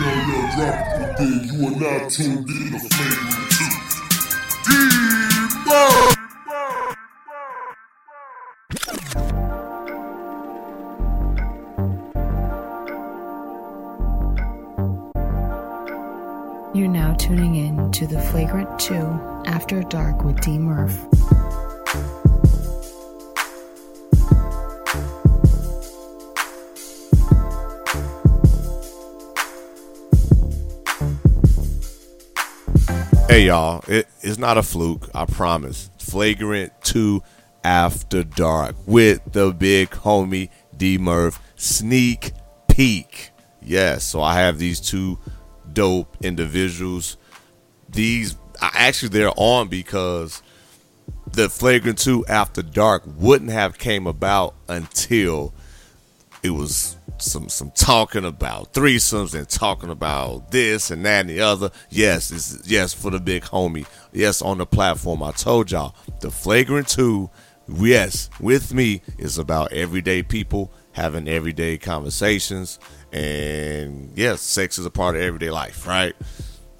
young, young, drop it. You are now tuned in to Flagrant 2. D-Bird! You're now tuning in to the Flagrant 2 After Dark with D Murph. Hey y'all, it, it's not a fluke, I promise. Flagrant 2 After Dark with the big homie D Murph sneak peek. Yes, so I have these two dope individuals. These actually they're on because the Flagrant 2 After Dark wouldn't have came about until it was some some talking about threesomes and talking about this and that and the other. Yes, this is, yes for the big homie. Yes, on the platform. I told y'all the flagrant two. Yes, with me is about everyday people having everyday conversations, and yes, sex is a part of everyday life, right?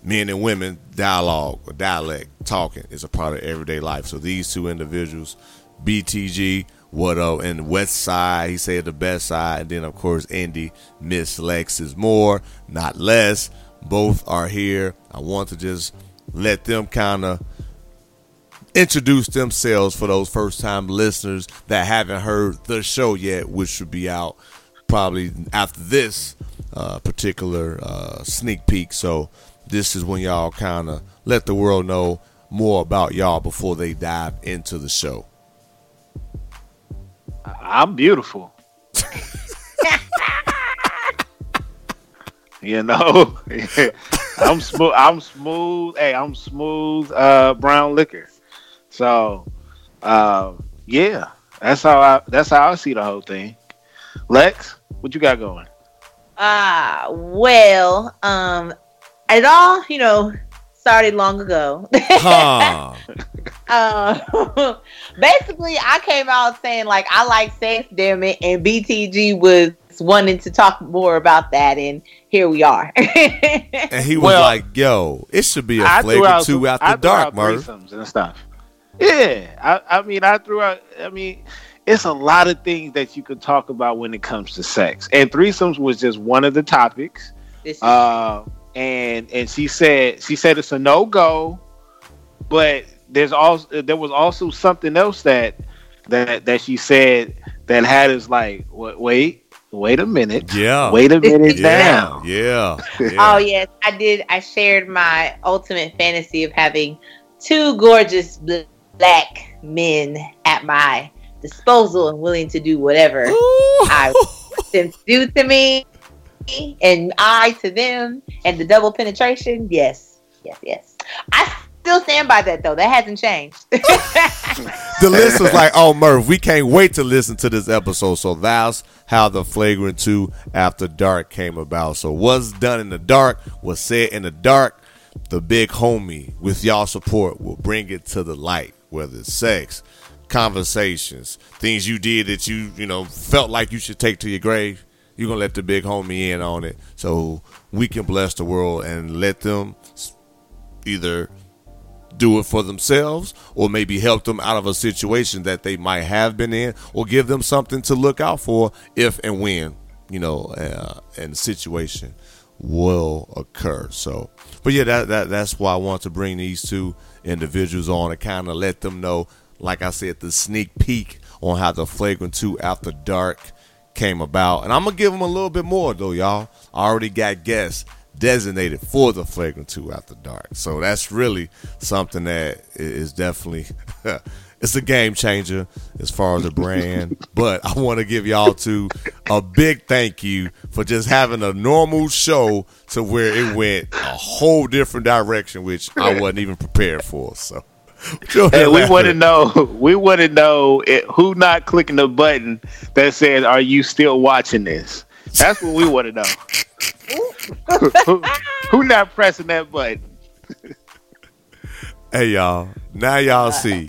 Men and women dialogue or dialect talking is a part of everyday life. So these two individuals, BTG what up and west side he said the best side. And then of course indy miss lex is more not less. Both are here. I want to just let them kind of introduce themselves for those first time listeners that haven't heard the show yet which should be out probably after this uh, particular uh, sneak peek. So this is when y'all kind of let the world know more about y'all before they dive into the show I'm beautiful. you know, I'm smooth. I'm smooth. Hey, I'm smooth. Uh, brown liquor. So, uh, yeah, that's how I. That's how I see the whole thing. Lex, what you got going? Ah, uh, well, um, it all you know started long ago. huh. uh, basically, I came out saying like I like sex, damn it, and BTG was wanting to talk more about that, and here we are. and he was well, like, "Yo, it should be a I flavor two after I dark, Murph." And stuff. Yeah, I, I mean, I threw out. I mean, it's a lot of things that you could talk about when it comes to sex, and threesomes was just one of the topics. Uh, and and she said she said it's a no go, but there's also there was also something else that that that she said that had us like wait wait a minute. Yeah. Wait a minute yeah, yeah. Yeah. Oh yes. I did i shared my ultimate fantasy of having two gorgeous black men at my disposal and willing to do whatever Ooh. i want them to do to me and I to them and the double penetration, yes, yes, yes. I still stand by that though. That hasn't changed. the list was like, "Oh, Murph, we can't wait to listen to this episode." So that's how the Flagrant Two After Dark came about. So what's done in the dark was said in the dark. The big homie, with y'all support, will bring it to the light. Whether it's sex, conversations, things you did that you you know felt like you should take to your grave you're gonna let the big homie in on it, so we can bless the world and let them either do it for themselves or maybe help them out of a situation that they might have been in or give them something to look out for if and when you know uh, and situation will occur. So but yeah that, that that's why i want to bring these two individuals on and kind of let them know like i said the sneak peek on how the flagrant 2 after dark came about. And I'm going to give them a little bit more, though, y'all. I already got guests designated for the Flagrant 2 After Dark. So that's really something that is definitely. it's a game changer as far as the brand. but I want to give y'all two a big thank you for just having a normal show to where it went a whole different direction, which I wasn't even prepared for. So and we want to know, we want to know it, who not clicking the button that says, "Are you still watching this?" That's what we want to know. who, who not pressing that button? hey y'all, now y'all see.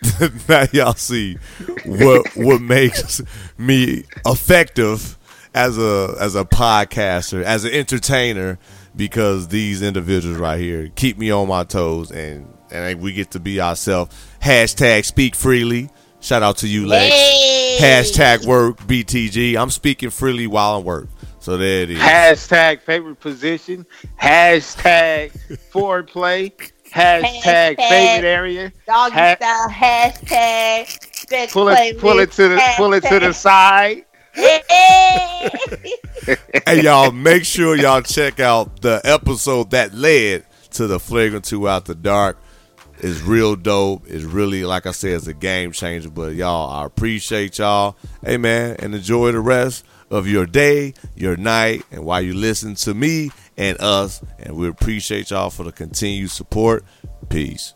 now y'all see what what makes me effective as a as a podcaster, as an entertainer, because these individuals right here keep me on my toes, and and we get to be ourselves. Hashtag speak freely. Shout out to you, Lex. Hey. Hashtag work BTG. I'm speaking freely while I work. So there it is. Hashtag favorite position. Hashtag foreplay. Hashtag, Hashtag favorite area. Doggy Ha- style hashtag. Best Pull it, pull it to the, pull it to the side. Hey. hey y'all, make sure y'all check out the episode that led to the flagrant two out the dark. It's real dope. It's really like I said, it's a game changer. But y'all, I appreciate y'all. Hey man, and enjoy the rest of your day, your night, and while you listen to me and us. And we appreciate y'all for the continued support. Peace.